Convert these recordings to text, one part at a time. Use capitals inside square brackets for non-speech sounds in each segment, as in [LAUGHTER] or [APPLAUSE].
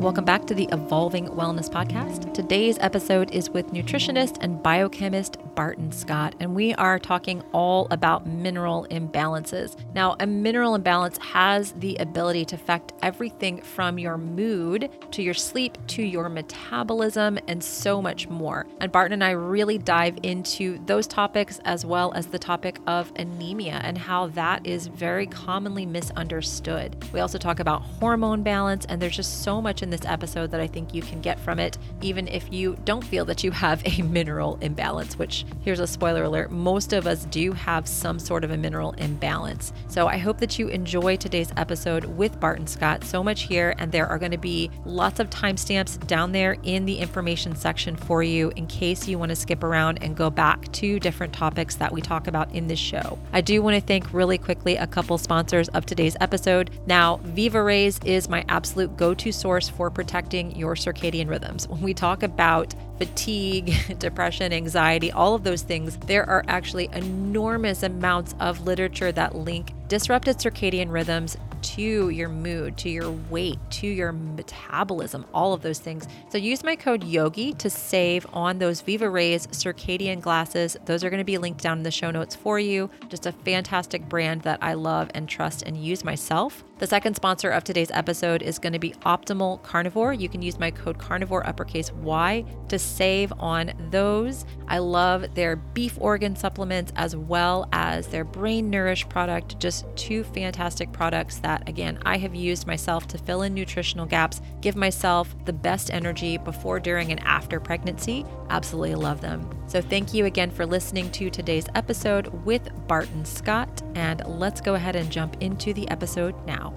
Welcome back to the Evolving Wellness Podcast. Today's episode is with nutritionist and biochemist Barton Scott, and we are talking all about mineral imbalances. Now, a mineral imbalance has the ability to affect everything from your mood to your sleep to your metabolism and so much more. And Barton and I really dive into those topics as well as the topic of anemia and how that is very commonly misunderstood. We also talk about hormone balance, and there's just so much in this episode that I think you can get from it, even if you don't feel that you have a [LAUGHS] mineral imbalance, which here's a spoiler alert most of us do have some sort of a mineral imbalance. So I hope that you enjoy today's episode with Barton Scott. So much here, and there are going to be lots of timestamps down there in the information section for you in case you want to skip around and go back to different topics that we talk about in this show. I do want to thank really quickly a couple sponsors of today's episode. Now, Viva Rays is my absolute go to source for protecting your circadian rhythms. When we talk about fatigue, [LAUGHS] depression, anxiety, all of those things, there are actually enormous amounts of literature that link disrupted circadian rhythms to your mood, to your weight, to your metabolism, all of those things. So use my code YOGI to save on those Viva Rays circadian glasses. Those are going to be linked down in the show notes for you. Just a fantastic brand that I love and trust and use myself. The second sponsor of today's episode is going to be Optimal Carnivore. You can use my code carnivore uppercase Y to save on those. I love their beef organ supplements as well as their brain nourish product. Just two fantastic products that, again, I have used myself to fill in nutritional gaps, give myself the best energy before, during, and after pregnancy. Absolutely love them. So, thank you again for listening to today's episode with Barton Scott. And let's go ahead and jump into the episode now.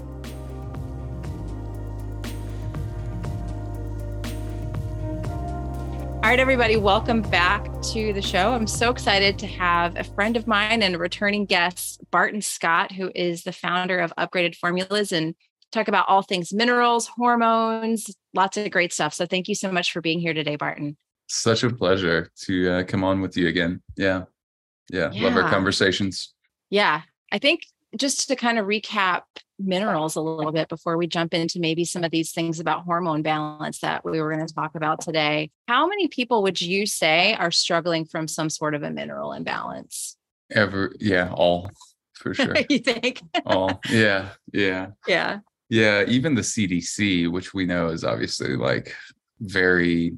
All right, everybody, welcome back to the show. I'm so excited to have a friend of mine and a returning guest, Barton Scott, who is the founder of Upgraded Formulas and talk about all things minerals, hormones, lots of great stuff. So thank you so much for being here today, Barton. Such a pleasure to uh, come on with you again. Yeah. yeah. Yeah. Love our conversations. Yeah. I think just to kind of recap minerals a little bit before we jump into maybe some of these things about hormone balance that we were going to talk about today. How many people would you say are struggling from some sort of a mineral imbalance? Ever, yeah, all for [LAUGHS] sure. you think? all, yeah, yeah, [LAUGHS] yeah, yeah. Even the CDC, which we know is obviously like very,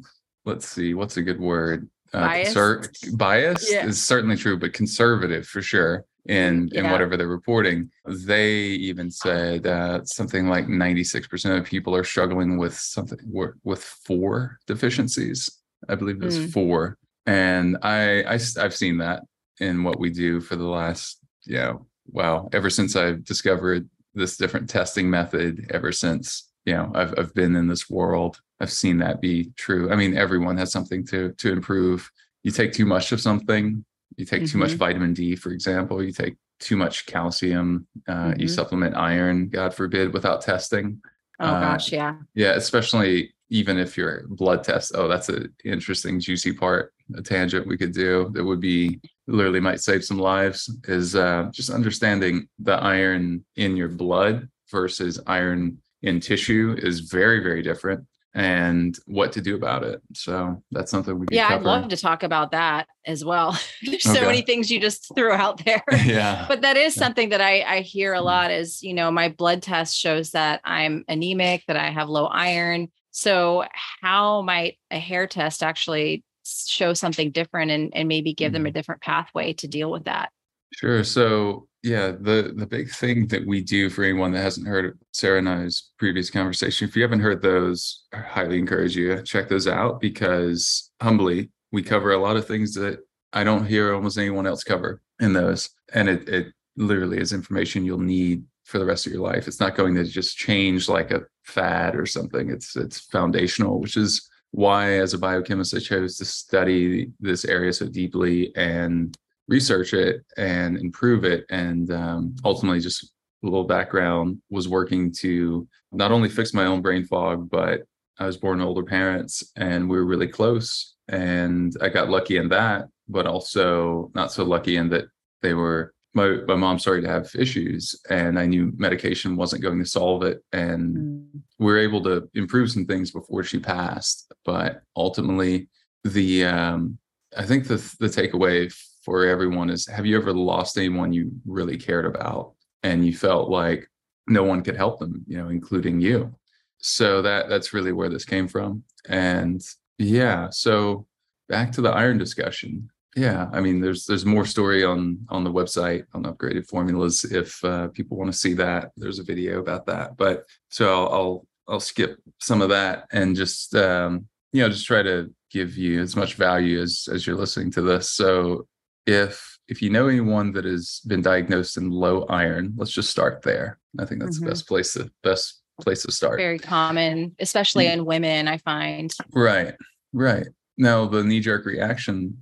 let's see, what's a good word? Uh, biased, conser- biased yeah. is certainly true, but conservative for sure in in whatever they're reporting. They even said that something like 96% of people are struggling with something with four deficiencies. I believe it's mm. four. And I, I i've seen that in what we do for the last you know well ever since i've discovered this different testing method ever since you know i've, I've been in this world i've seen that be true. I mean everyone has something to to improve. You take too much of something you take mm-hmm. too much mm-hmm. vitamin D, for example, you take too much calcium, uh, mm-hmm. you supplement iron, God forbid, without testing. Oh uh, gosh, yeah. Yeah, especially even if your blood test. Oh, that's an interesting, juicy part, a tangent we could do that would be literally might save some lives is uh, just understanding the iron in your blood versus iron in tissue is very, very different and what to do about it. So that's something we yeah, cover. Yeah, I'd love to talk about that as well. [LAUGHS] There's so many things you just threw out there. [LAUGHS] Yeah. [LAUGHS] but that is something that I, I hear a mm-hmm. lot is, you know, my blood test shows that I'm anemic, that I have low iron. So how might a hair test actually show something different and, and maybe give mm-hmm. them a mm-hmm. different pathway to deal with that? Sure. So yeah, the the big thing that we do for anyone that hasn't heard Sarah and I's previous conversation, if you haven't heard those, I highly encourage you to check those out because humbly we cover a lot of things that I don't hear almost anyone else cover in those, and it it literally is information you'll need for the rest of your life. It's not going to just change like a fad or something. It's it's foundational, which is why as a biochemist I chose to study this area so deeply and research it and improve it. And um, ultimately, just a little background was working to not only fix my own brain fog, but I was born to older parents and we were really close. And I got lucky in that, but also not so lucky in that they were my, my mom started to have issues and I knew medication wasn't going to solve it. And mm. we were able to improve some things before she passed. But ultimately, the um, I think the the takeaway for everyone is have you ever lost anyone you really cared about and you felt like no one could help them, you know, including you. So that that's really where this came from. And yeah, so back to the iron discussion yeah i mean there's there's more story on on the website on upgraded formulas if uh, people want to see that there's a video about that but so I'll, I'll i'll, skip some of that and just um you know just try to give you as much value as as you're listening to this so if if you know anyone that has been diagnosed in low iron let's just start there. I think that's mm-hmm. the best place to best place to start. Very common especially in women i find. Right right. Now the knee-jerk reaction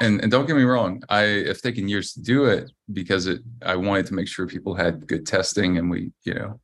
and and don't get me wrong i have taken years to do it because it i wanted to make sure people had good testing and we you know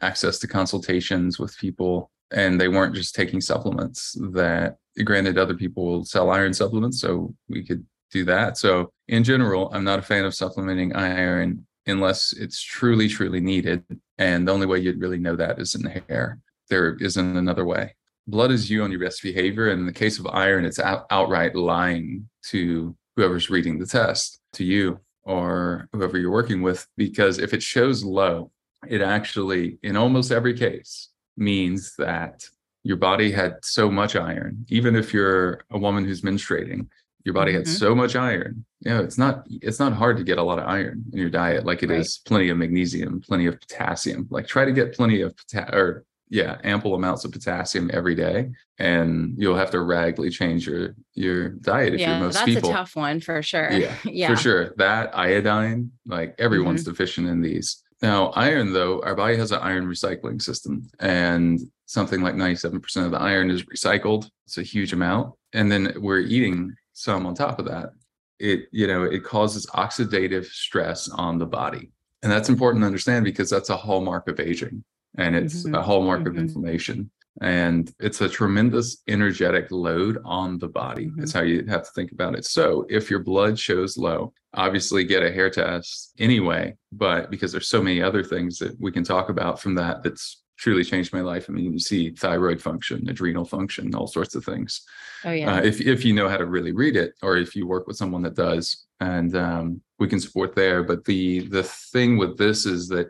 access to consultations with people and they weren't just taking supplements that granted other people will sell iron supplements so we could do that. So in general i'm not a fan of supplementing iron unless it's truly truly needed and the only way you'd really know that is in the hair. There isn't another way. Blood is you on your best behavior. And in the case of iron, it's out, outright lying to whoever's reading the test, to you or whoever you're working with, because if it shows low, it actually, in almost every case, means that your body had so much iron, even if you're a woman who's menstruating, your body mm-hmm. had so much iron. You know, it's not it's not hard to get a lot of iron in your diet, like it right. is plenty of magnesium, plenty of potassium. Like try to get plenty of potassium or yeah ample amounts of potassium every day and you'll have to radically change your your diet if yeah, you're most that's people. a tough one for sure yeah, [LAUGHS] yeah. for sure that iodine like everyone's mm-hmm. deficient in these now iron though our body has an iron recycling system and something like 97% of the iron is recycled it's a huge amount and then we're eating some on top of that it you know it causes oxidative stress on the body and that's important to understand because that's a hallmark of aging and it's mm-hmm. a hallmark mm-hmm. of inflammation and it's a tremendous energetic load on the body mm-hmm. it's how you have to think about it so if your blood shows low obviously get a hair test anyway but because there's so many other things that we can talk about from that that's truly changed my life i mean you see thyroid function adrenal function all sorts of things oh yeah uh, if, if you know how to really read it or if you work with someone that does and um, we can support there but the the thing with this is that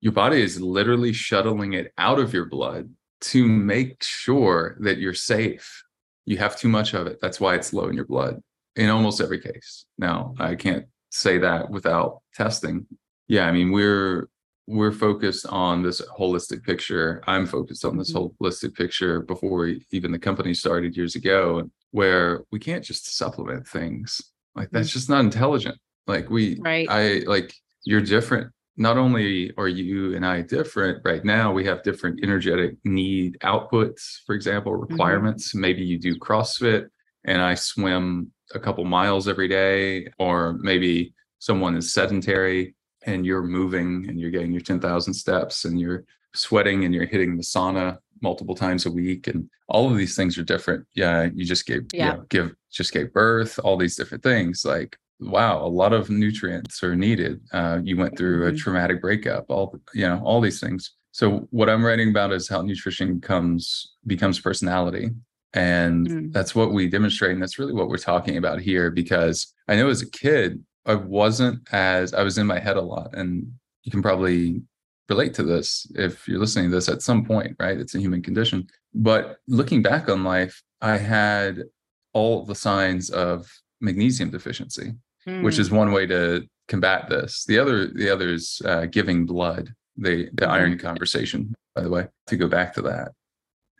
your body is literally shuttling it out of your blood to make sure that you're safe. You have too much of it. That's why it's low in your blood in almost every case. Now, I can't say that without testing. Yeah, I mean, we're we're focused on this holistic picture. I'm focused on this mm-hmm. holistic picture before even the company started years ago, where we can't just supplement things. Like that's mm-hmm. just not intelligent. Like we, right. I like you're different not only are you and I different right now, we have different energetic need outputs, for example, mm-hmm. requirements. Mm-hmm. Maybe you do CrossFit and I swim a couple miles every day, or maybe someone is sedentary and you're moving and you're getting your 10,000 steps and you're sweating and you're hitting the sauna multiple times a week and all of these things are different yeah you just gave yeah you know, give just gave birth all these different things like wow, a lot of nutrients are needed. Uh, you went through a mm-hmm. traumatic breakup, all you know, all these things. So what I'm writing about is how nutrition comes becomes personality. And mm. that's what we demonstrate. And that's really what we're talking about here. Because I know as a kid, I wasn't as I was in my head a lot. And you can probably relate to this if you're listening to this at some point, right? It's a human condition. But looking back on life, I had all the signs of magnesium deficiency which is hmm. one way to combat this. The other, the other is uh, giving blood. The the iron mm-hmm. conversation, by the way, to go back to that.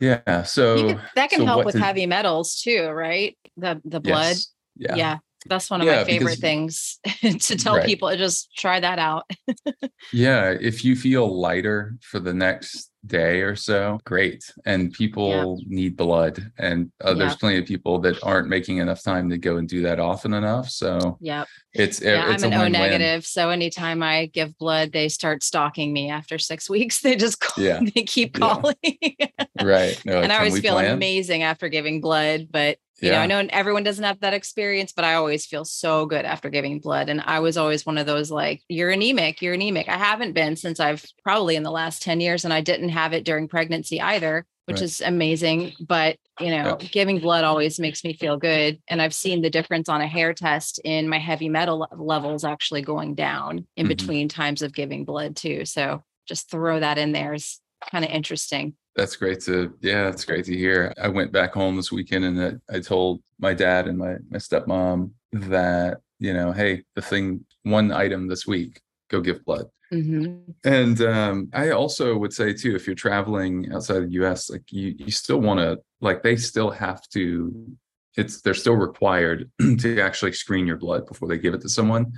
Yeah, so can, that can so help with to, heavy metals too, right? The the blood. Yes, yeah. yeah. That's one of yeah, my favorite because, things [LAUGHS] to tell right. people. Just try that out. [LAUGHS] yeah. If you feel lighter for the next day or so great and people yeah. need blood and uh, there's plenty of people that aren't making enough time to go and do that often enough so yeah it's yeah, it's i'm an o negative so anytime i give blood they start stalking me after six [LAUGHS] weeks they just call yeah. they keep calling right no, and i always feel plan? amazing after giving blood but You yeah. know, I know everyone doesn't have that experience, but I always feel so good after giving blood. And I was always one of those like, you're anemic, you're anemic. I haven't been since I've probably in the last 10 years, and I didn't have it during pregnancy either, which right. is amazing. But, you know, yeah. giving blood always makes me feel good. And I've seen the difference on a hair test in my heavy metal levels actually going down in mm-hmm. between times of giving blood, too. So just throw that in there is kind of interesting. That's great to yeah, that's great to hear. I went back home this weekend and I told my dad and my my stepmom that you know, hey, the thing one item this week, go give blood. Mm-hmm. And um, I also would say too, if you're traveling outside the U.S., like you you still want to like they still have to. It's they're still required [CLEARS THROAT] to actually screen your blood before they give it to someone.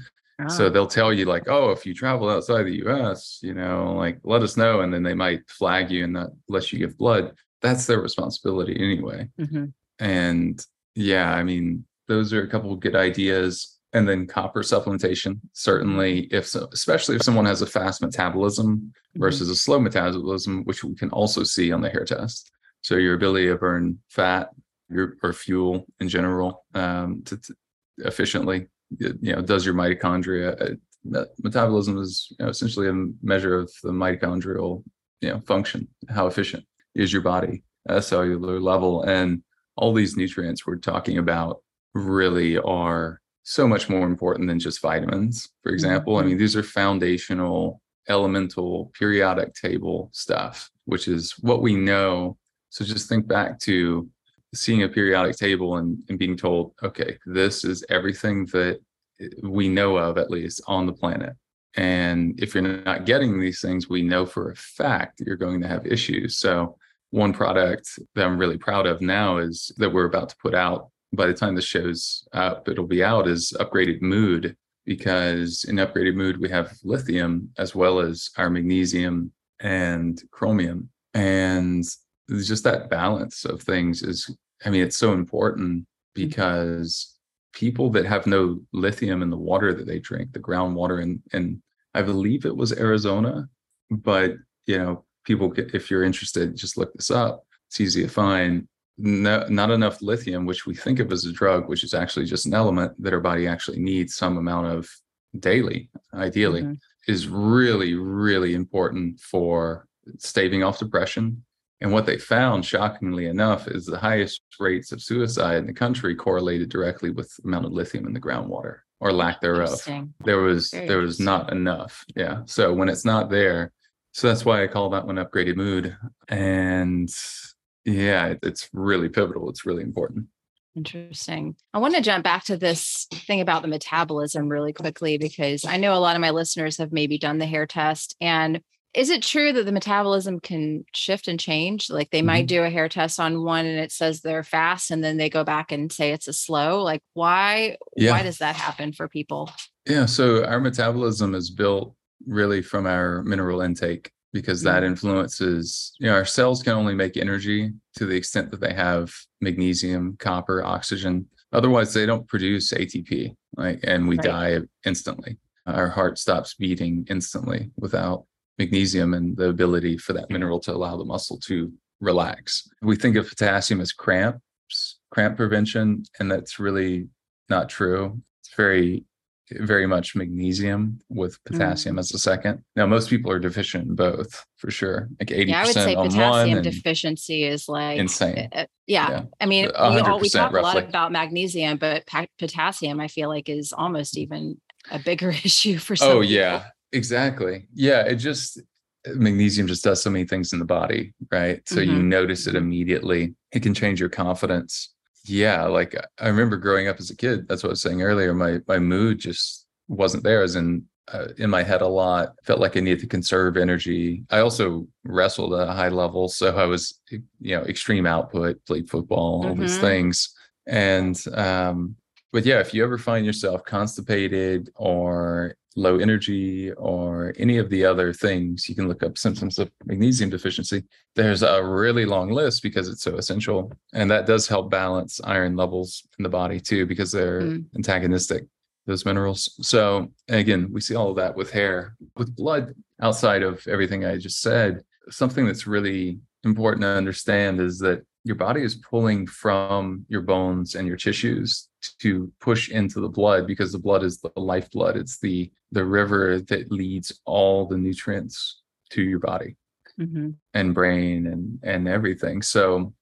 So ah. they'll tell you like, oh, if you travel outside the US, you know, like let us know. And then they might flag you and not let you give blood. That's their responsibility anyway. Mm-hmm. And yeah, I mean, those are a couple of good ideas. And then copper supplementation, certainly, if so, especially if someone has a fast metabolism mm-hmm. versus a slow metabolism, which we can also see on the hair test. So your ability to burn fat your, or fuel in general um, to, to efficiently you know does your mitochondria uh, metabolism is you know, essentially a measure of the mitochondrial you know function how efficient is your body at a cellular level and all these nutrients we're talking about really are so much more important than just vitamins for example. Mm-hmm. i mean these are foundational elemental periodic table stuff which is what we know. So just think back to seeing a periodic table and, and being told, okay, this is everything that eh, we know of at least on the planet. And if you're not getting these things, we know for a fact that you're going to have issues. So, one product that I'm really proud of now is that we're about to put out. By the time this show's up, it'll be out is upgraded mood because in upgraded mood we have lithium as well as our magnesium and chromium. And just that balance of things is I mean, it's so important mm-hmm. because people that have no lithium in the water that they drink, the groundwater, and and I believe it was Arizona, but you know, people, get, if you're interested, just look this up. It's easy to find. No, not enough lithium, which we think of as a drug, which is actually just an element that our body actually needs some amount of daily, ideally, mm-hmm. is really, really important for staving off depression, and what they found, shockingly enough, is the highest rates of suicide in the country correlated directly with the amount of lithium in the groundwater or lack thereof. There was Very there was not enough. Yeah. So when it's not there, so that's why I call that one upgraded mood. And yeah, it's really pivotal. It's really important. Interesting. I want to jump back to this thing about the metabolism really quickly because I know a lot of my listeners have maybe done the hair test and is it true that the metabolism can shift and change? Like they mm-hmm. might do a hair test on one and it says they're fast and then they go back and say it's a slow. Like why yeah. why does that happen for people? Yeah, so our metabolism is built really from our mineral intake because that mm-hmm. influences, you know, our cells can only make energy to the extent that they have magnesium, copper, oxygen. Otherwise, they don't produce ATP, like, and we right. die instantly. Our heart stops beating instantly without magnesium and the ability for that mineral to allow the muscle to relax. We think of potassium as cramps, cramp prevention, and that's really not true. It's very, very much magnesium with mm. potassium mm. as a second. Now, most people are deficient in both for sure. Like 80% yeah, I would say potassium deficiency is like insane. Uh, yeah. yeah. I mean, we, all, we talk roughly. a lot about magnesium, but potassium, I feel like, is almost even a bigger [LAUGHS] issue for some Oh, people. yeah. Exactly. Yeah. It just, magnesium just does so many things in the body, right? So mm-hmm. you notice it immediately. It can change your confidence. Yeah. Like I remember growing up as a kid, that's what I was saying earlier. My, my mood just wasn't there as in, uh, in my head a lot felt like i needed to conserve energy i also wrestled at a high level so i was you know extreme output played football all mm-hmm. these things and um but yeah if you ever find yourself constipated or low energy or any of the other things, you can look up symptoms of magnesium deficiency. There's a really long list because it's so essential. And that does help balance iron levels in the body too, because they're mm. antagonistic, those minerals. So again, we see all of that with hair. With blood, outside of everything I just said, something that's really important to understand is that your body is pulling from your bones and your tissues to push into the blood because the blood is the lifeblood it's the the river that leads all the nutrients to your body mm-hmm. and brain and and everything so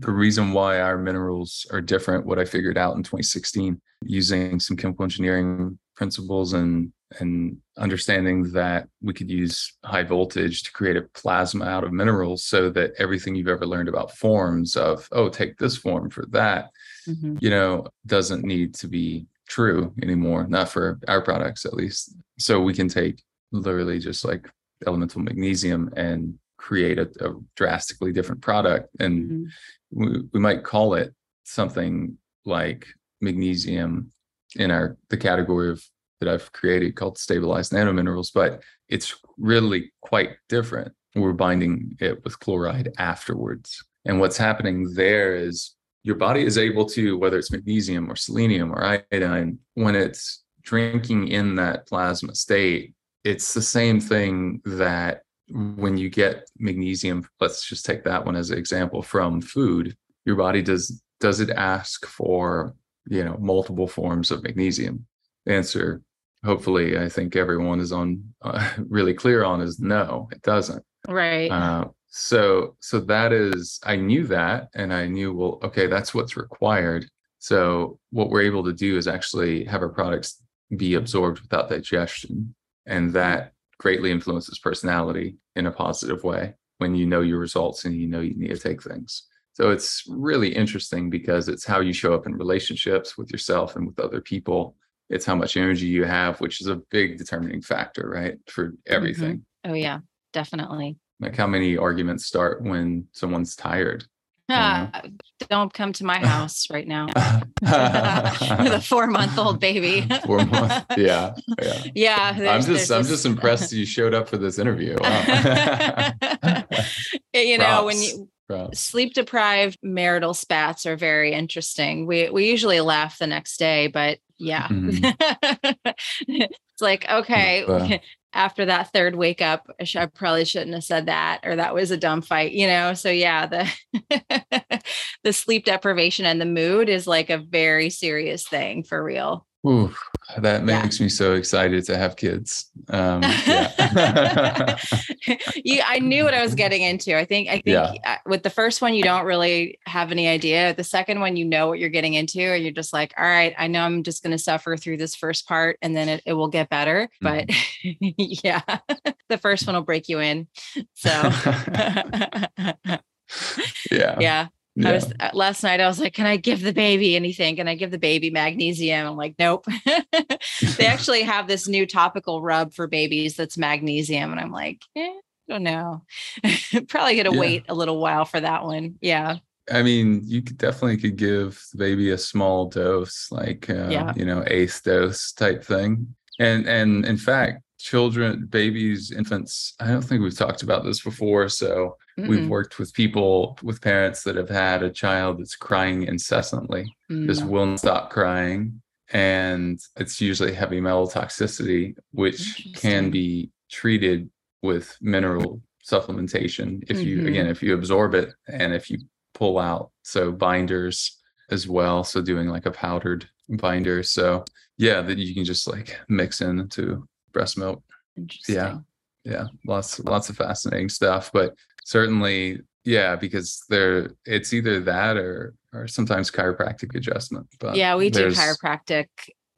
the reason why our minerals are different what i figured out in 2016 using some chemical engineering principles and and understanding that we could use high voltage to create a plasma out of minerals so that everything you've ever learned about forms of oh take this form for that mm-hmm. you know doesn't need to be true anymore not for our products at least so we can take literally just like elemental magnesium and create a, a drastically different product and mm-hmm. we, we might call it something like magnesium in our the category of that I've created called stabilized nanominerals, but it's really quite different. We're binding it with chloride afterwards. And what's happening there is your body is able to, whether it's magnesium or selenium or iodine, when it's drinking in that plasma state, it's the same thing that when you get magnesium, let's just take that one as an example from food, your body does does it ask for you know multiple forms of magnesium? Answer hopefully i think everyone is on uh, [LAUGHS] really clear on is no it doesn't. Right. Uh, so so that is i knew that and i knew well okay that's what's required. So what we're able to do is actually have our products be absorbed without digestion and that greatly influences personality in a positive way when you know your results and you know you need to take things so it's really interesting because it's how you show up in relationships with yourself and with other people it's how much energy you have, which is a big determining factor, right? For mm-hmm. everything. Mm-hmm. Oh, yeah, definitely. Like how many arguments start when someone's tired? Ah, don't come to my house right now [LAUGHS] [LAUGHS] with a [LAUGHS] four month old baby. four months. Yeah. Yeah. yeah I'm just I'm just impressed you showed up for this interview. Wow. you know, Props. when you sleep deprived marital spats are very interesting. We we usually laugh the next day, but yeah. Mm-hmm. [LAUGHS] it's like, okay, [LAUGHS] after that third wake up, I, I, probably shouldn't have said that, or that was a dumb fight, you know? So yeah, the, [LAUGHS] the sleep deprivation and the mood is like a very serious thing for real. Ooh, that makes yeah. me so excited to have kids. Um, yeah. [LAUGHS] you, I knew what I was getting into. I think, I think yeah. Uh, with the first one, you don't really have any idea. The second one, you know what you're getting into, and you're just like, all right, I know I'm just going to suffer through this first part, and then it, it will get better. But mm-hmm. [LAUGHS] yeah, [LAUGHS] the first one will break you in. So yeah, yeah. Yeah. I was uh, last night. I was like, "Can I give the baby anything? Can I give the baby magnesium?" I'm like, "Nope." [LAUGHS] they [LAUGHS] actually have this new topical rub for babies that's magnesium, and I'm like, eh, "I don't know. [LAUGHS] Probably gonna yeah. wait a little while for that one." Yeah. I mean, you could definitely could give the baby a small dose, like uh, yeah. you know, eighth dose type thing. And and in fact, children, babies, infants. I don't think we've talked about this before, so Mm-mm. We've worked with people, with parents that have had a child that's crying incessantly, mm. just will not stop crying. And it's usually heavy metal toxicity, which can be treated with mineral supplementation if you, mm-hmm. again, if you absorb it and if you pull out. So binders as well. So doing like a powdered binder. So yeah, that you can just like mix into breast milk. Yeah yeah lots lots of fascinating stuff but certainly yeah because there it's either that or or sometimes chiropractic adjustment but yeah we do chiropractic.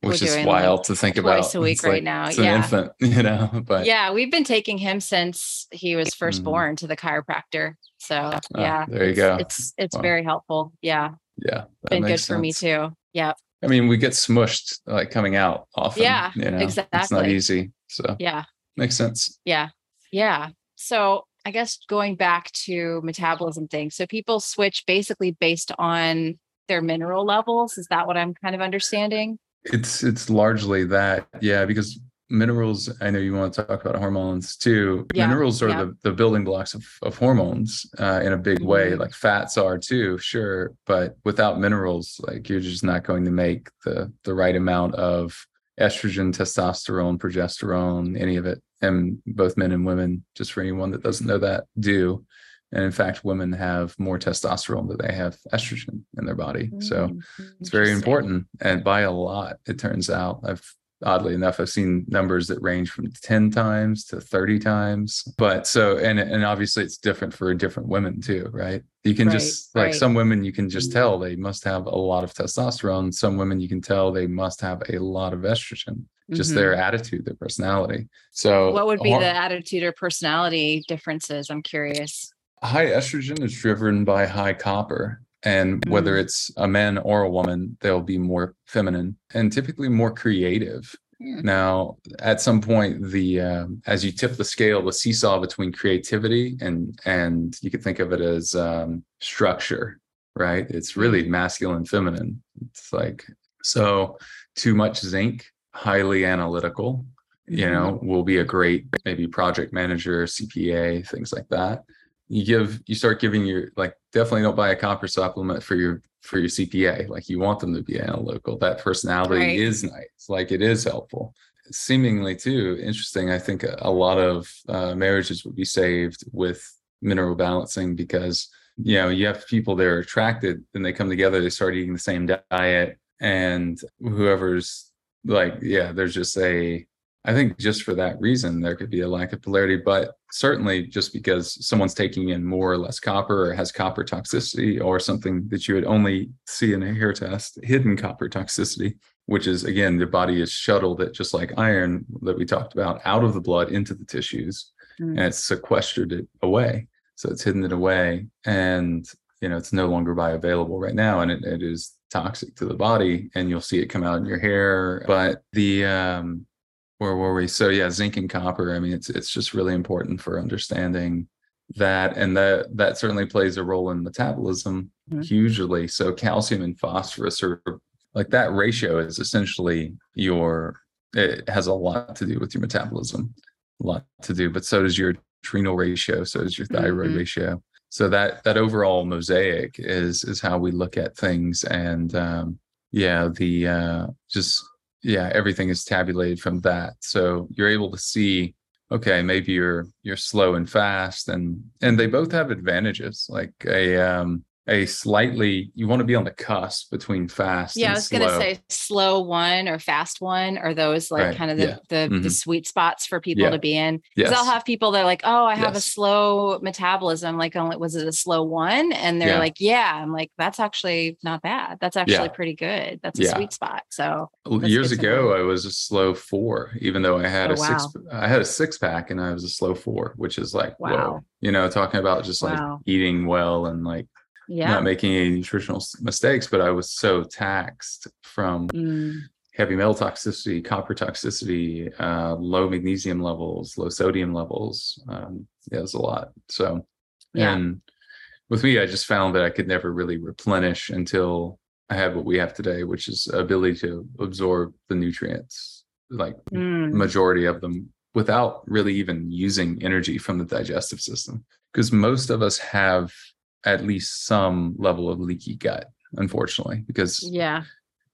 Which is wild like to think twice about. twice a week it's right like, now it's yeah. an infant [LAUGHS] you know but yeah we've been taking him since he was 1st mm-hmm. born to the chiropractor so ah, yeah there you it's, go. it's it's wow. very helpful yeah. Yeah been good sense. for me too yeah i mean we get smushed like coming out often yeah you know exactly it's not easy so yeah. makes sense. Yeah yeah so I guess going back to metabolism things. So people switch basically based on their mineral levels. Is that what I'm kind of understanding? It's it's largely that, yeah, because minerals, I know you want to talk about hormones too. Yeah, minerals are yeah. the, the building blocks of, of hormones uh, in a big mm-hmm. way, like fats are too, sure. But without minerals, like you're just not going to make the the right amount of estrogen, testosterone, progesterone, any of it and both men and women, just for anyone that doesn't know that, do. And in fact, women have more testosterone than they have estrogen in their body. So Mm, it's very important. And by a lot, it turns out. I've oddly enough, I've seen numbers that range from 10 times to 30 times. But so and and obviously it's different for different women too, right? You can Right, just like right. some women you can just tell they must have a lot of testosterone. Some women you can tell they must have a lot of estrogen. Just Mhm. their attitude, their personality. So What would be the attitude or personality differences? I'm curious. high estrogen is driven by high copper and whether Mm. it's a man or a woman they'll be more feminine and typically more creative. Hmm. now at some point the um, as you tip the scale the seesaw between creativity and and you could think of it as um, structure right? It's really masculine feminine. It's like so too much zinc highly analytical you know will be a great maybe project manager cpa things like that you give you start giving your like definitely don't buy a copper supplement for your for your cpa like you want them to be analytical. That personality Right. is nice. Like it is helpful. Seemingly too interesting i think a, a lot of uh, marriages would be saved with mineral balancing because you know you have people that are attracted and they come together they start eating the same diet and whoever's like yeah there's just a I think just for that reason, there could be a lack of polarity, but certainly just because someone's taking in more or less copper or has copper toxicity or something that you would only see in a hair test, hidden copper toxicity, which is again, the body is shuttled it just like iron that we talked about out of the blood into the tissues Mm. and it's sequestered it away. So it's hidden it away and you know it's no longer bioavailable right now and it, it is toxic to the body and you'll see it come out in your hair. But the um where were we? So yeah, zinc and copper. I mean, it's it's just really important for understanding that, and that that certainly plays a role in metabolism Mhm. hugely. So calcium and phosphorus are like that ratio is essentially your. It has a lot to do with your metabolism, a lot to do, but so does your adrenal ratio, so does your thyroid Mhm. ratio. So that that overall mosaic is is how we look at things, and um, yeah, the uh, just yeah everything is tabulated from that. So you're able to see okay maybe you're you're slow and fast and and they both have advantages like a um a slightly you want to be on the cusp between fast Yeah, I was gonna say slow one or fast one are those like Right, kind of the yeah. the, the Mhm. sweet spots for people Yeah. to be in. yes Because I'll have people that are like, oh, I have a slow metabolism. Like, only was it a slow one? And they're Yeah. like, yeah. I'm like, that's actually not bad. That's actually pretty good. That's a sweet spot. So years ago i was a slow four even though i had Oh, a six i had a six pack and i was a slow four which is like Wow. whoa you know talking about just like Wow. eating well and like yeah. not making any nutritional mistakes but i was so taxed from Mm, heavy metal toxicity, copper toxicity, uh, low magnesium levels, low sodium levels. Um, yeah, it's a lot. So, Yeah. and with me, I just found that I could never really replenish until I had what we have today, which is ability to absorb the nutrients, like mm, majority of them, without really even using energy from the digestive system. Because most of us have at least some level of leaky gut, unfortunately, because yeah.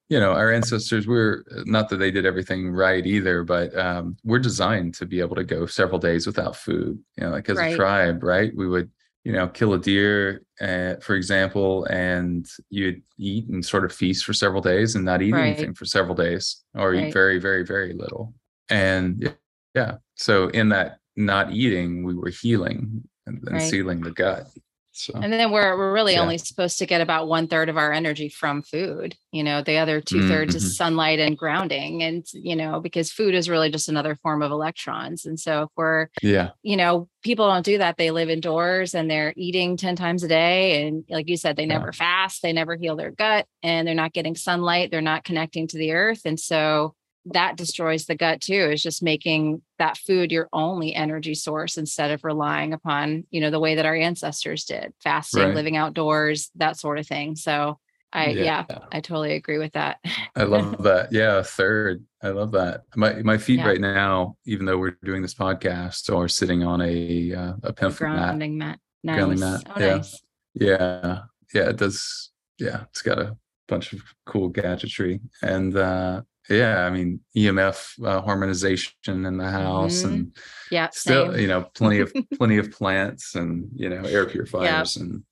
you know our ancestors were not that they did everything right either but um, we're designed to be able to go several days without food you know like as Right. a tribe right we would you know kill a deer uh, for example and you'd eat and sort of feast for several days and not eat Right. anything for several days or Right. eat very very very little and yeah, so in that not eating we were healing and, and Right. sealing the gut so And then we're we're really Yeah. only supposed to get about one third of our energy from food. You know, the other two thirds Mhm. is sunlight and grounding. And you know, because food is really just another form of electrons. And so if we're, yeah you know, people don't do that. They live indoors and they're eating 10 times a day. And like you said, they Yeah. never fast, they never heal their gut, and they're not getting sunlight, they're not connecting to the earth. And so that destroys the gut too is just making that food your only energy source instead of relying upon you know the way that our ancestors did fasting Right. living outdoors that sort of thing so i yeah, i totally agree with that I love [LAUGHS] that. Yeah, third. I love that. My my feet Yeah. right now, even though we're doing this podcast, are sitting on a uh, a PEMF mat. grounding mat nice Grounding mat, oh yeah. nice Yeah, yeah. It does. Yeah, it's got a bunch of cool gadgetry, and uh yeah, I mean EMF uh, harmonization in the house, Mhm. and Yeah. still, same. you know, plenty of [LAUGHS] plenty of plants, and you know, air purifiers, and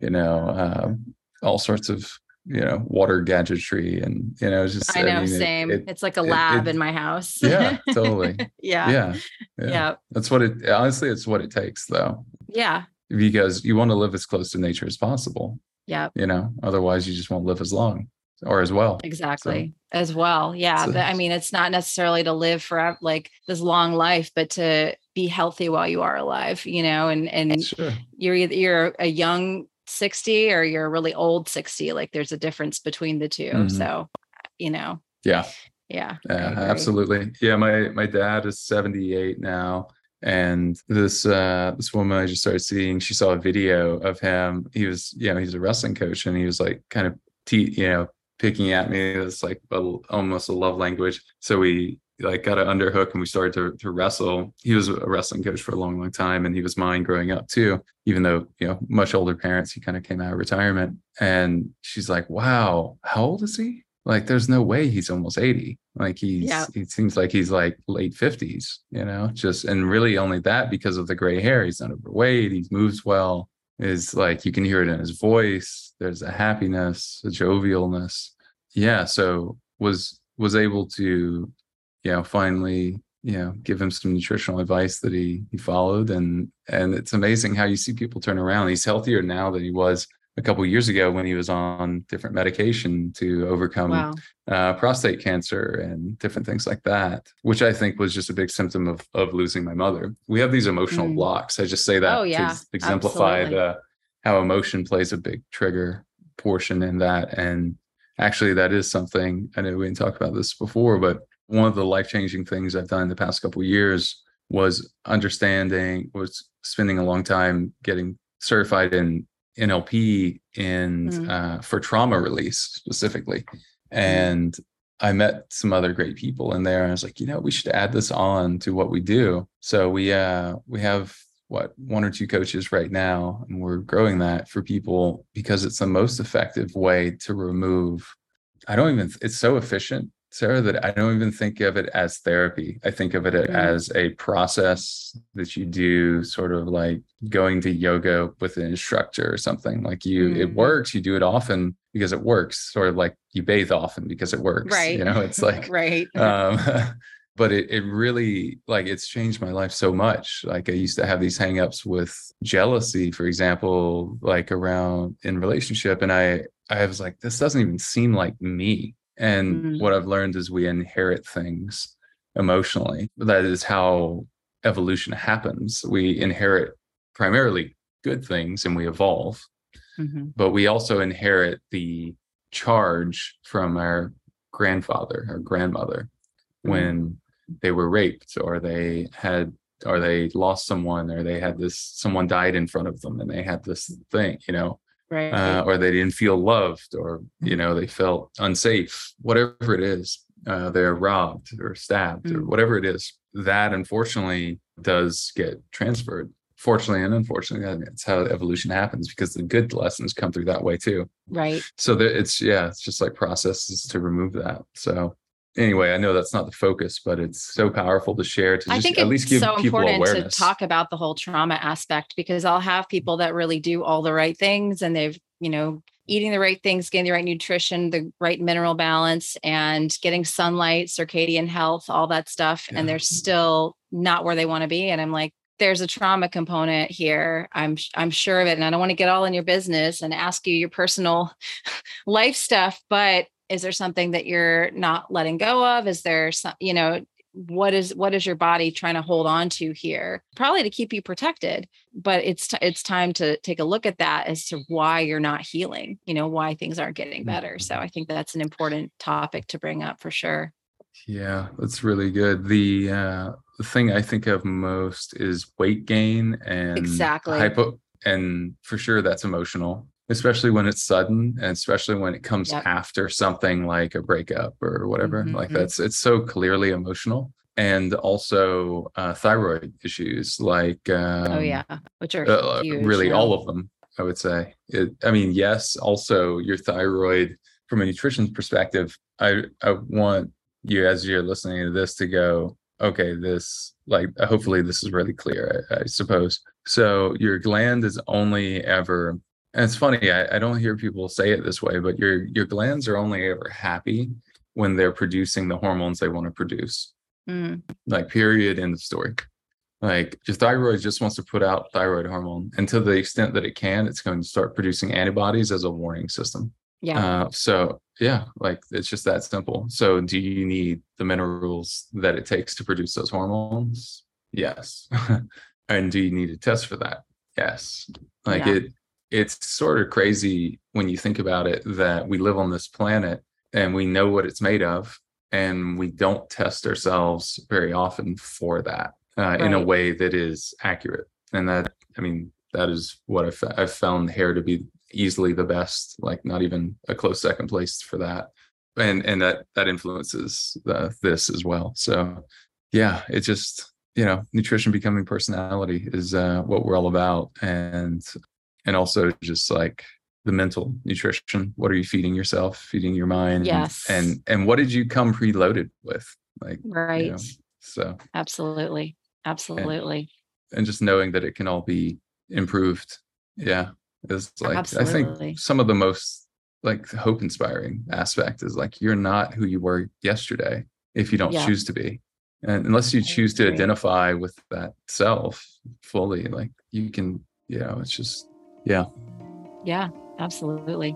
you know, uh, all sorts of you know, water gadgetry, and you know, it's just I know, mean, same. it- it's like a it- lab it- in my house. yeah, [LAUGHS] totally. yeah. yeah, Yeah. yeah. That's what it. Honestly, it's what it takes, though, Yeah. because you want to live as close to nature as possible. Yeah. You know, otherwise, you just won't live as long or as well. Exactly. As well. Yeah. So- but I mean, it's not necessarily to live forever, like this long life, but to be healthy while you are alive, you know, and, and Sure. you're either you're a young 60 or you're a really old 60. Like there's a difference between the 2 Mhm. So, you know, Yeah. yeah. Yeah, absolutely. Yeah, my my dad is 78 now. And this uh this woman I just started seeing, she saw a video of him. He was, you know, he's a wrestling coach and he was like kind of te- you know, picking at me. It's like a, almost a love language. So we like got an underhook and we started to to wrestle. He was a wrestling coach for a long, long time, and he was mine growing up too. Even though you know much older parents, he kind of came out of retirement. And she's like, "Wow, how old is he?" Like, there's no way he's almost eighty. Like he's Yeah. he seems like he's like late fifties. You know, just and really only that because of the gray hair. He's not overweight. He moves well. Is like you can hear it in his voice. There's a happiness, a jovialness. Yeah. So was was able to you know, finally, you know, give him some nutritional advice that he he followed, and and it's amazing how you see people turn around. He's healthier now than he was a couple years ago when he was on different medication to overcome Wow. uh, prostate cancer and different things like that, which I think was just a big symptom of of losing my mother. We have these emotional Mm. blocks. I just say that Oh, yeah, to exemplify absolutely. the how emotion plays a big trigger portion in that. And actually, that is something I know we didn't talk about this before, but one of the life changing things I've done in the past couple of years was understanding was spending a long time getting certified in NLP and Mm. uh, for trauma release specifically, and I met some other great people in there. And I was like, you know, we should add this on to what we do. So we uh we have what one or two coaches right now, and we're growing that for people because it's the most effective way to remove. I don't even. It's so efficient, Sarah, that I don't even think of it as therapy. I think of it Mm. as a process that you do, sort of like going to yoga with an instructor or something. Like you, it Mhm. works. You do it often because it works. Sort of like you bathe often because it works. Right. You know, it's [LAUGHS] like right. um [LAUGHS] but it, it really like it's changed my life so much like i used to have these hangups with jealousy for example like around in relationship and i i was like this doesn't even seem like me and Mm. what i've learned is we inherit things emotionally that is how evolution happens we inherit primarily good things and we evolve Mhm. but we also inherit the charge from our grandfather or grandmother Mm. when they were raped or they had or they lost someone or they had this someone died in front of them and they had this thing you know Right. uh, or they didn't feel loved or you know they felt unsafe whatever it is uh, they're robbed or stabbed or Mm. whatever it is that unfortunately does get transferred fortunately and unfortunately that's how evolution happens because the good lessons come through that way too right. so that it's yeah it's just like processes to remove that so anyway i know that's not the focus but it's so powerful to share to I just think at least it's give so people important awareness to talk about the whole trauma aspect because I'll have people that really do all the right things and they've, you know, eating the right things, getting the right nutrition, the right mineral balance, and getting sunlight, circadian health, all that stuff. Yeah. And they're still not where they want to be. And I'm like, there's a trauma component here. I'm I'm sure of it. And I don't want to get all in your business and ask you your personal [LAUGHS] life stuff, but is there something that you're not letting go of? Is there some, you know, what is what is your body trying to hold on to here probably to keep you protected but it's t- it's time to take a look at that as to why you're not healing you know why things aren't getting better so i think that's an important topic to bring up for sure Yeah, that's really good. The uh the thing I think of most is weight gain and Exactly. hypo and for sure that's emotional, especially when it's sudden and especially when it comes Yep. after something like a breakup or whatever. Like Mhm. that's it's so clearly emotional. And also uh thyroid issues like um oh yeah which are uh, huge, really yeah. all of them i would say it, i mean yes also your thyroid from a nutrition perspective i i want you as you're listening to this to go, okay, this like hopefully this is really clear, I, I suppose. So your gland is only ever and it's funny, I, I don't hear people say it this way, but your your glands are only ever happy when they're producing the hormones they want to produce. Mm. Like period, end of story. Like your thyroid just wants to put out thyroid hormone, and to the extent that it can, it's going to start producing antibodies as a warning system. Yeah. Uh, so yeah, like it's just that simple. So do you need the minerals that it takes to produce those hormones? Yes. [LAUGHS] and do you need a test for that? Yes. Like Yeah. it it's sort of crazy when you think about it that we live on this planet and we know what it's made of and we don't test ourselves very often for that uh, in a way that is accurate. And that I mean that is what I've, I've found hair to be easily the best like not even a close second place for that. And and that that influences uh, this as well. So yeah it just you know nutrition becoming personality is uh what we're all about. And and also just like the mental nutrition what are you feeding yourself feeding your mind Yes. and and what did you come preloaded with like you Right. know, so Absolutely. Absolutely. and just knowing that it can all be improved yeah is like i think some of the most like hope inspiring aspect is like you're not who you were yesterday if you don't Yeah. choose to be and unless you choose to identify with that self fully like you can you know it's just yeah Yeah. Absolutely.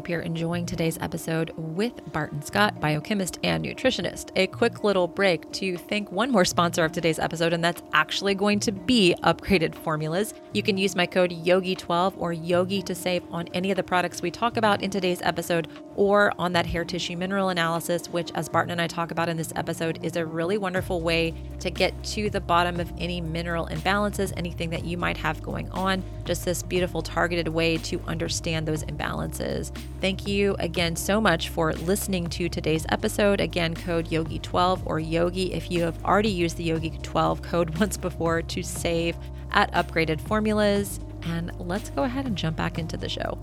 Hope you're enjoying today's episode with Barton Scott, biochemist and nutritionist. A quick little break to thank one more sponsor of today's episode, and that's actually going to be Upgraded Formulas. You can use my code YOGI12 or YOGI to save on any of the products we talk about in today's episode or on that hair tissue mineral analysis, which, as Barton and I talk about in this episode, is a really wonderful way to get to the bottom of any mineral imbalances, anything that you might have going on. Just this beautiful targeted way to understand those imbalances. Thank you again so much for listening to today's episode. Again, code YOGI12 or YOGI if you have already used the YOGI12 code [LAUGHS] once before to save at upgraded formulas. And let's go ahead and jump back into the show.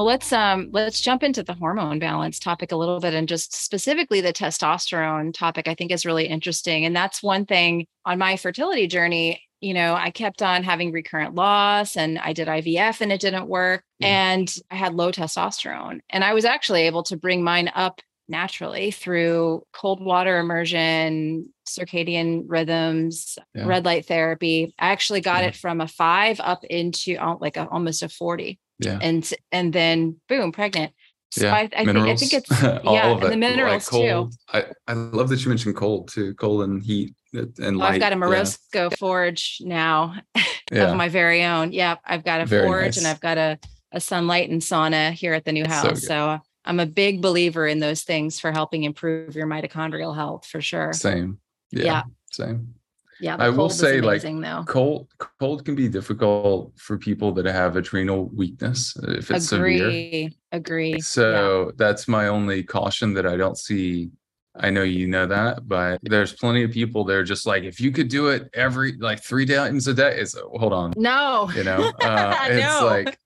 Well, let's um let's jump into the hormone balance topic a little bit and just specifically the testosterone topic I think is really interesting and that's one thing on my fertility journey, you know, I kept on having recurrent loss and I did IVF and it didn't work Yeah. and I had low testosterone and I was actually able to bring mine up naturally through cold water immersion, circadian rhythms, Yeah. red light therapy. I actually got Yeah. it from a 5 up into like a, almost a 40 yeah and and then boom, pregnant. So yeah I, I think I think it's [LAUGHS] all yeah, of and the it, minerals too. cold. i i love that you mentioned cold too cold and heat uh, and light I've got a yeah. Morozko forge now [LAUGHS] yeah of my very own. Yep, I've got a Very forge and. I've got a a Sunlighten sauna here at the new That's so house. So, I'm a big believer in those things for helping improve your mitochondrial health for sure. same yeah, Yeah. same Yeah, I will is say, like, amazing though. cold cold can be difficult for people that have adrenal weakness uh, if it's severe Agree, agree. Yeah. so that's my only caution that i don't see i know you know that but there's plenty of people that are just like if you could do it every like three times a day it's hold on No, you know uh, I [LAUGHS] it's like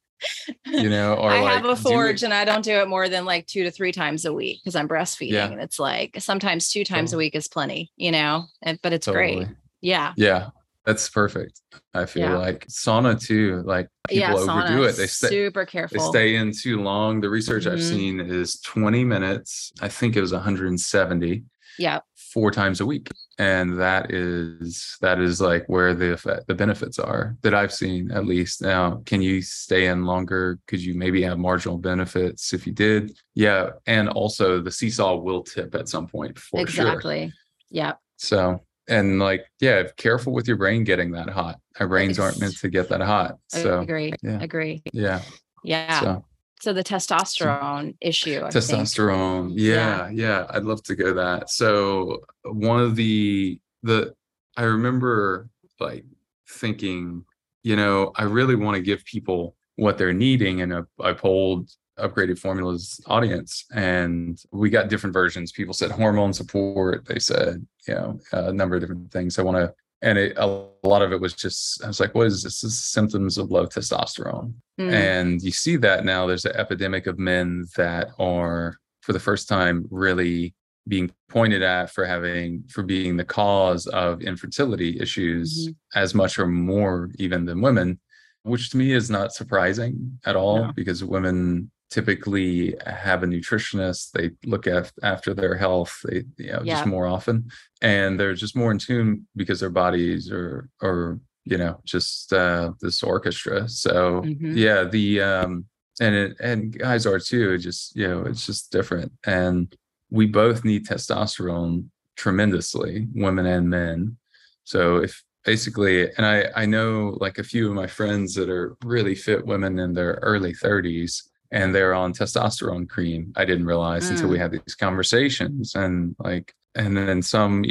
you know [LAUGHS] or I like have a forge and I don't do it more than like two to three times a week because I'm breastfeeding. Yeah. And it's like sometimes two times a week is plenty, you know, but it's great. Yeah. yeah that's perfect i feel Yeah. like sauna too like yeah. people overdo sauna, it they stay super they careful. stay in too long the research i've Mhm. seen is 20 minutes i think it was 170 yeah. four times a week and that is that is like where the effect, the benefits are that i've seen at least now can you stay in longer could you maybe have marginal benefits if you did yeah and also the seesaw will tip at some point for sure exactly. Yeah. so and like yeah careful with your brain getting that hot our brains aren't meant to get that hot I so agree. yeah. Agree. yeah Yeah. So, so the testosterone issue. I think. testosterone Yeah. yeah, yeah i'd love to go that so one of the the i remember like thinking you know i really want to give people what they're needing and I, I polled upgraded formulas audience and we got different versions people said hormone support they said you know a number of different things i want to and it, a lot of it was just i was like what is this, this is symptoms of low testosterone mm. and you see that now there's an epidemic of men that are for the first time really being pointed at for having for being the cause of infertility issues mm-hmm. as much or more even than women which to me is not surprising at all no. because women typically have a nutritionist they look after their health they you know yeah. just more often and they're just more in tune because their bodies are are you know just uh this orchestra so mm-hmm. yeah the um and it and guys are too just you know it's just different and we both need testosterone tremendously women and men so if basically and i i know like a few of my friends that are really fit women in their early 30s and they're on testosterone cream i didn't realize mm. until we mm. had these conversations and like and then some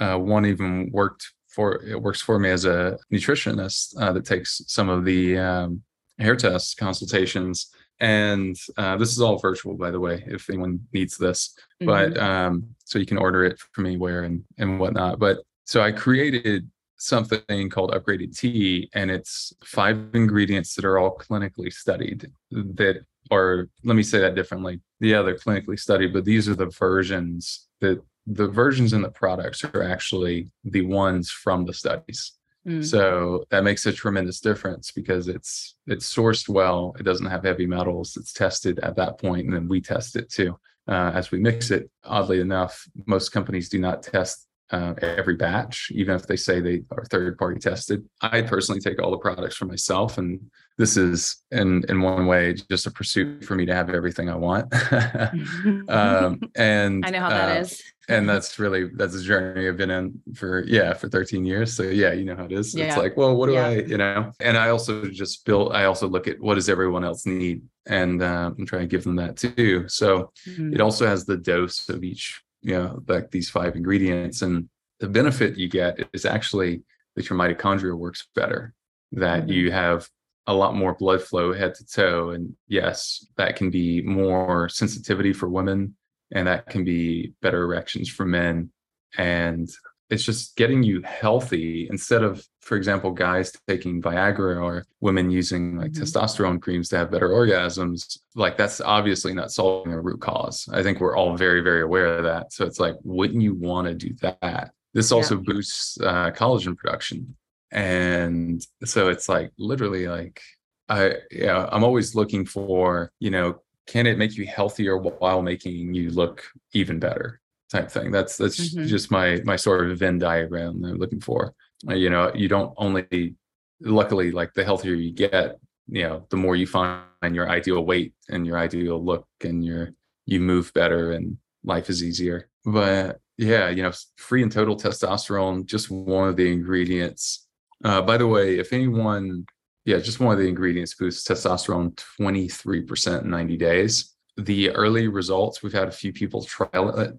uh, one even worked for it works for me as a nutritionist uh, that takes some of the um, hair test consultations and uh, this is all virtual by the way if anyone needs this mm-hmm. but um, so you can order it from anywhere and and whatnot but so i created something called upgraded tea and it's five ingredients that are all clinically studied that are let me say that differently. Yeah they're clinically studied but these are the versions that the versions in the products are actually the ones from the studies. Mm. so that makes a tremendous difference because it's it's sourced well it doesn't have heavy metals it's tested at that point and then we test it too. Uh, as we mix it oddly enough most companies do not test uh, every batch, even if they say they are third party tested. I personally take all the products for myself, and this is in in one way just a pursuit for me to have everything I want. [LAUGHS] um, and [LAUGHS] I know how that uh, is. And [LAUGHS] that's really that's a journey I've been in for yeah for 13 years. So yeah, you know how it is. Yeah. It's like, well, what do yeah. I you know? And I also just build. I also look at what does everyone else need, and um, I'm trying to give them that too. So mm-hmm. it also has the dose of each you know like these five ingredients and the benefit you get is actually that your mitochondria works better that mm-hmm. you have a lot more blood flow head to toe and yes that can be more sensitivity for women and that can be better erections for men and it's just getting you healthy instead of for example guys taking viagra or women using like mm-hmm. testosterone creams to have better orgasms. Like that's obviously not solving a root cause. I think we're all very very aware of that. So it's like wouldn't you want to do that? This also yeah. boosts uh, collagen production. And so it's like literally like i yeah i'm always looking for you know can it make you healthier while making you look even better type thing. That's that's mm-hmm. just my my sort of Venn diagram that I'm looking for. Uh, you know, you don't only luckily like the healthier you get, you know, the more you find your ideal weight and your ideal look and your you move better and life is easier. But yeah, you know, free and total testosterone, just one of the ingredients. Uh, by the way, if anyone, yeah, just one of the ingredients boosts testosterone 23% in 90 days. The early results, we've had a few people trial it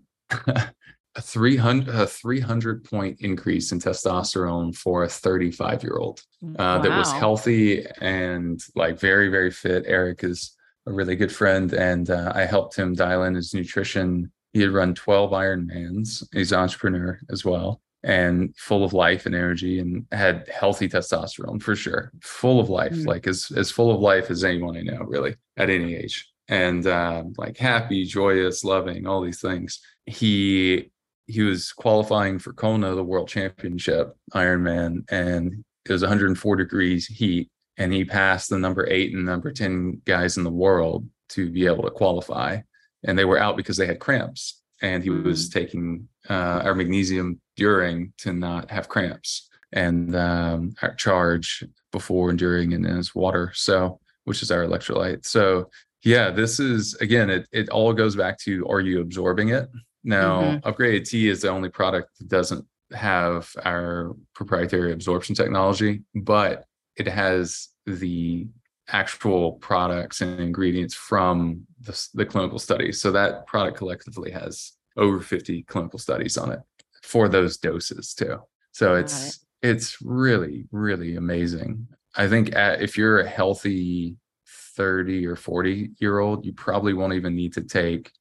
a 300 a 300 point increase in testosterone for a 35 year old uh, wow. that was healthy and like very very fit. Eric is a really good friend and uh, i helped him dial in his nutrition. He had run 12 ironmans. He's an entrepreneur as well and full of life and energy and had healthy testosterone for sure. Full of life mm. like as as full of life as anyone i know really at any age. And uh, like happy joyous loving all these things he he was qualifying for Kona, the World Championship Ironman, and it was 104 degrees heat, and he passed the number eight and number 10 guys in the world to be able to qualify, and they were out because they had cramps, and he was mm-hmm. taking uh, our magnesium during to not have cramps, and um, our charge before and during, and in his water, so which is our electrolyte. So yeah, this is again, it it all goes back to are you absorbing it? Now, mm-hmm. upgraded tea is the only product that doesn't have our proprietary absorption technology, but it has the actual products and ingredients from the, the clinical studies. So that product collectively has over 50 clinical studies on it for those doses too. So it's it's really really amazing. I think at, if you're a healthy 30 or 40 year old, you probably won't even need to take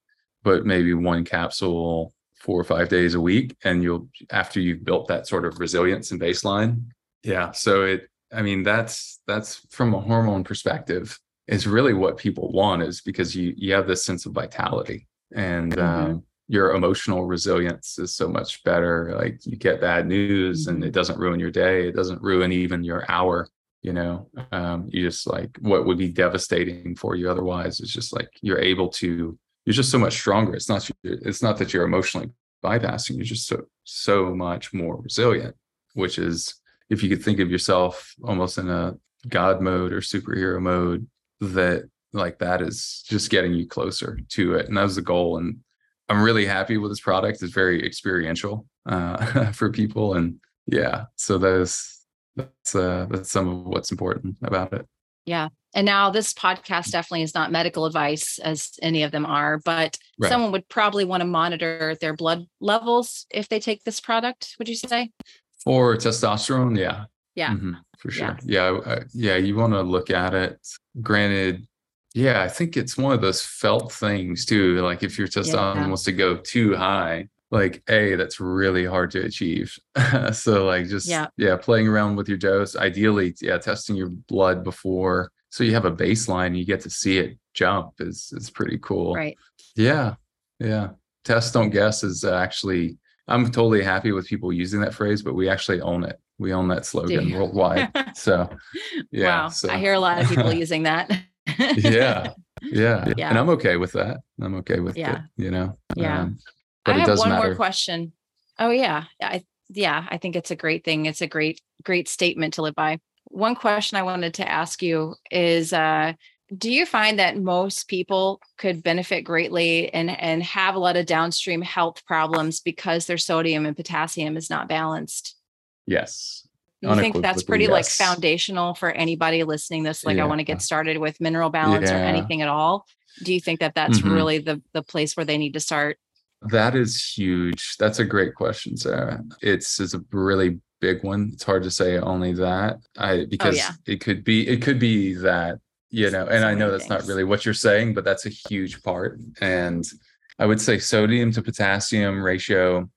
but maybe one capsule four or five days a week. And you'll after you've built that sort of resilience and baseline. Yeah. So it I mean, that's that's from a hormone perspective, is really what people want is because you you have this sense of vitality and mm-hmm. um, your emotional resilience is so much better. Like you get bad news mm-hmm. and it doesn't ruin your day. It doesn't ruin even your hour. You know, um, you just like what would be devastating for you otherwise is just like you're able to. You're just so much stronger. It's not. It's not that you're emotionally bypassing. You're just so so much more resilient. Which is, if you could think of yourself almost in a god mode or superhero mode, that like that is just getting you closer to it, and that was the goal. And I'm really happy with this product. It's very experiential uh, [LAUGHS] for people, and yeah, so that's that's uh, that's some of what's important about it. Yeah, and now this podcast definitely is not medical advice, as any of them are, but right. someone would probably want to monitor their blood levels if they take this product. Would you say? For testosterone, yeah, yeah, mm-hmm, for sure, yeah, yeah, yeah you want to look at it. Granted, yeah, I think it's one of those felt things too. Like if your testosterone yeah. wants to go too high, like a that's really hard to achieve. [LAUGHS] so like just yeah. yeah, playing around with your dose. Ideally, yeah, testing your blood before so you have a baseline. You get to see it jump. is is pretty cool. Right. Yeah. Yeah. Test don't guess is actually. I'm totally happy with people using that phrase, but we actually own it. We own that slogan worldwide. [LAUGHS] So yeah. Wow. So. I hear a lot of people [LAUGHS] using that yeah, yeah, yeah, and I'm okay with that. I'm okay with yeah. it. You know. Yeah. Um, but I have one matter. more question. Oh yeah, I yeah, I think it's a great thing. It's a great great statement to live by. One question I wanted to ask you is uh do you find that most people could benefit greatly and and have a lot of downstream health problems because their sodium and potassium is not balanced? Yes you think that's pretty yes. like foundational for anybody listening this like yeah. i want to get started with mineral balance yeah. or anything at all do you think that that's mm-hmm. really the the place where they need to start that is huge that's a great question sarah it's it's a really big one it's hard to say only that i oh, because oh, yeah. it could be it could be that you know and so i know that's things. not really what you're saying but that's a huge part and i would say sodium to potassium ratio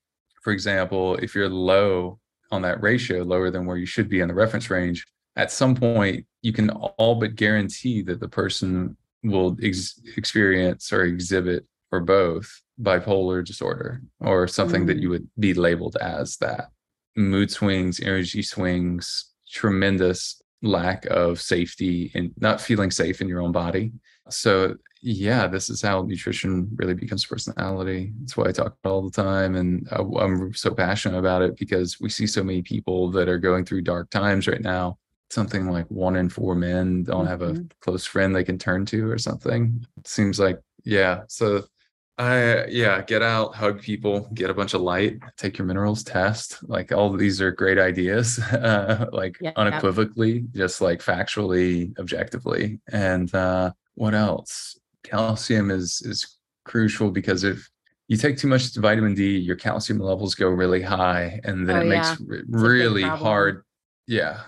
for example if you're low on that ratio lower than where you should be in the reference range, at some point you can all but guarantee that the person will ex- experience or exhibit or both bipolar disorder or something mm. that you would be labeled as that. Mood swings, energy swings, tremendous lack of safety and not feeling safe in your own body. So yeah, this is how nutrition really becomes personality. That's why I talk about all the time. And I'm so passionate about it because we see so many people that are going through dark times right now. Something like one in four men don't mm-hmm. have a mm-hmm. close friend they can turn to or something. It seems like, yeah. So I, yeah, get out, hug people, get a bunch of light, take your minerals test. Like all of these are great ideas, [LAUGHS] uh, like yeah, unequivocally, yeah. just like factually, objectively. And, uh, what else? calcium is is crucial because if you take too much vitamin D, your calcium levels go really high, and then oh, it yeah. makes it really hard. Yeah,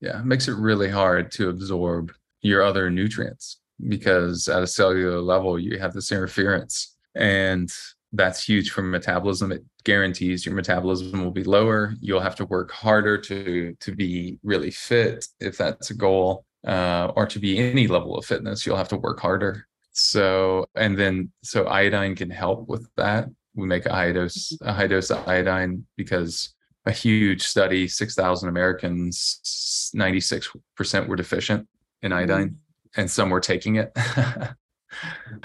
yeah, it makes it really hard to absorb your other nutrients because at a cellular level you have this interference, and that's huge for metabolism. It guarantees your metabolism will be lower. You'll have to work harder to to be really fit if that's a goal, uh, or to be any level of fitness. You'll have to work harder. So, and then, so iodine can help with that. We make a high dose, a high dose of iodine because a huge study, 6,000 Americans, 96% were deficient in iodine mm-hmm. and some were taking it. [LAUGHS]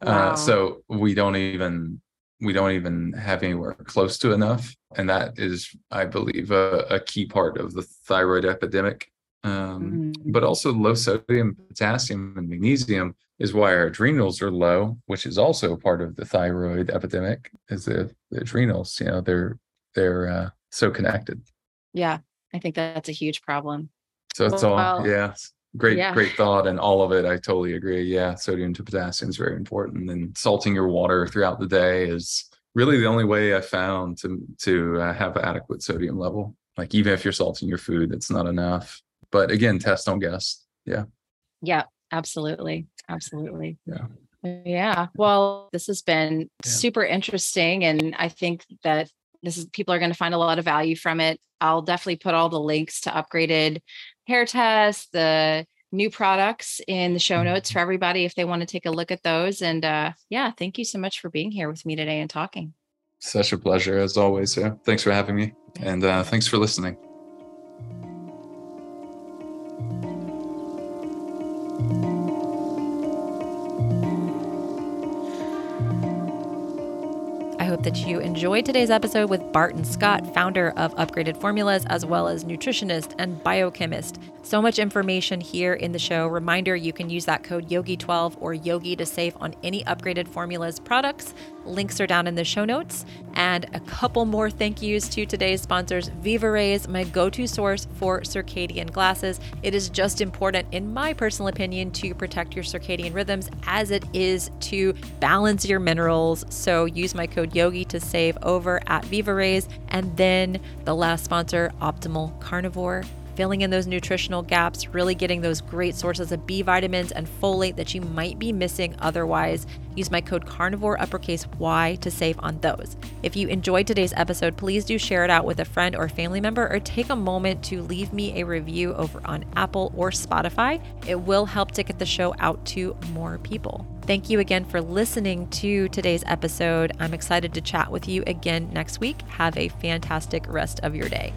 Uh, wow. uh, so we don't even, we don't even have anywhere close to enough. And that is, I believe, a, a key part of the thyroid epidemic. Um, mm-hmm. But also low sodium, potassium, and magnesium is why our adrenals are low, which is also part of the thyroid epidemic. Is the, the adrenals, you know, they're they're uh, so connected. Yeah, I think that's a huge problem. So it's well, all yeah, great yeah. great thought, and all of it. I totally agree. Yeah, sodium to potassium is very important, and salting your water throughout the day is really the only way I found to to uh, have adequate sodium level. Like even if you're salting your food, it's not enough. But again, test don't guess. Yeah. Yeah, absolutely. Absolutely. Yeah. Yeah. Well, this has been Yeah. super interesting. And I think that this is people are going to find a lot of value from it. I'll definitely put all the links to upgraded hair tests, the new products in the show notes for everybody if they want to take a look at those. And uh, yeah, thank you so much for being here with me today and talking. Such a pleasure as always. Yeah. Thanks for having me. And uh, thanks for listening. Hope that you enjoyed today's episode with Barton Scott, founder of Upgraded Formulas, as well as nutritionist and biochemist. So much information here in the show. Reminder you can use that code YOGI12 or YOGI to save on any Upgraded Formulas products. Links are down in the show notes. And a couple more thank yous to today's sponsors Viva Rays, my go to source for circadian glasses. It is just important, in my personal opinion, to protect your circadian rhythms as it is to balance your minerals. So use my code YOGI to save over at Viva Rays. And then the last sponsor, Optimal Carnivore filling in those nutritional gaps, really getting those great sources of B vitamins and folate that you might be missing otherwise. Use my code carnivore uppercase Y to save on those. If you enjoyed today's episode, please do share it out with a friend or family member or take a moment to leave me a review over on Apple or Spotify. It will help to get the show out to more people. Thank you again for listening to today's episode. I'm excited to chat with you again next week. Have a fantastic rest of your day.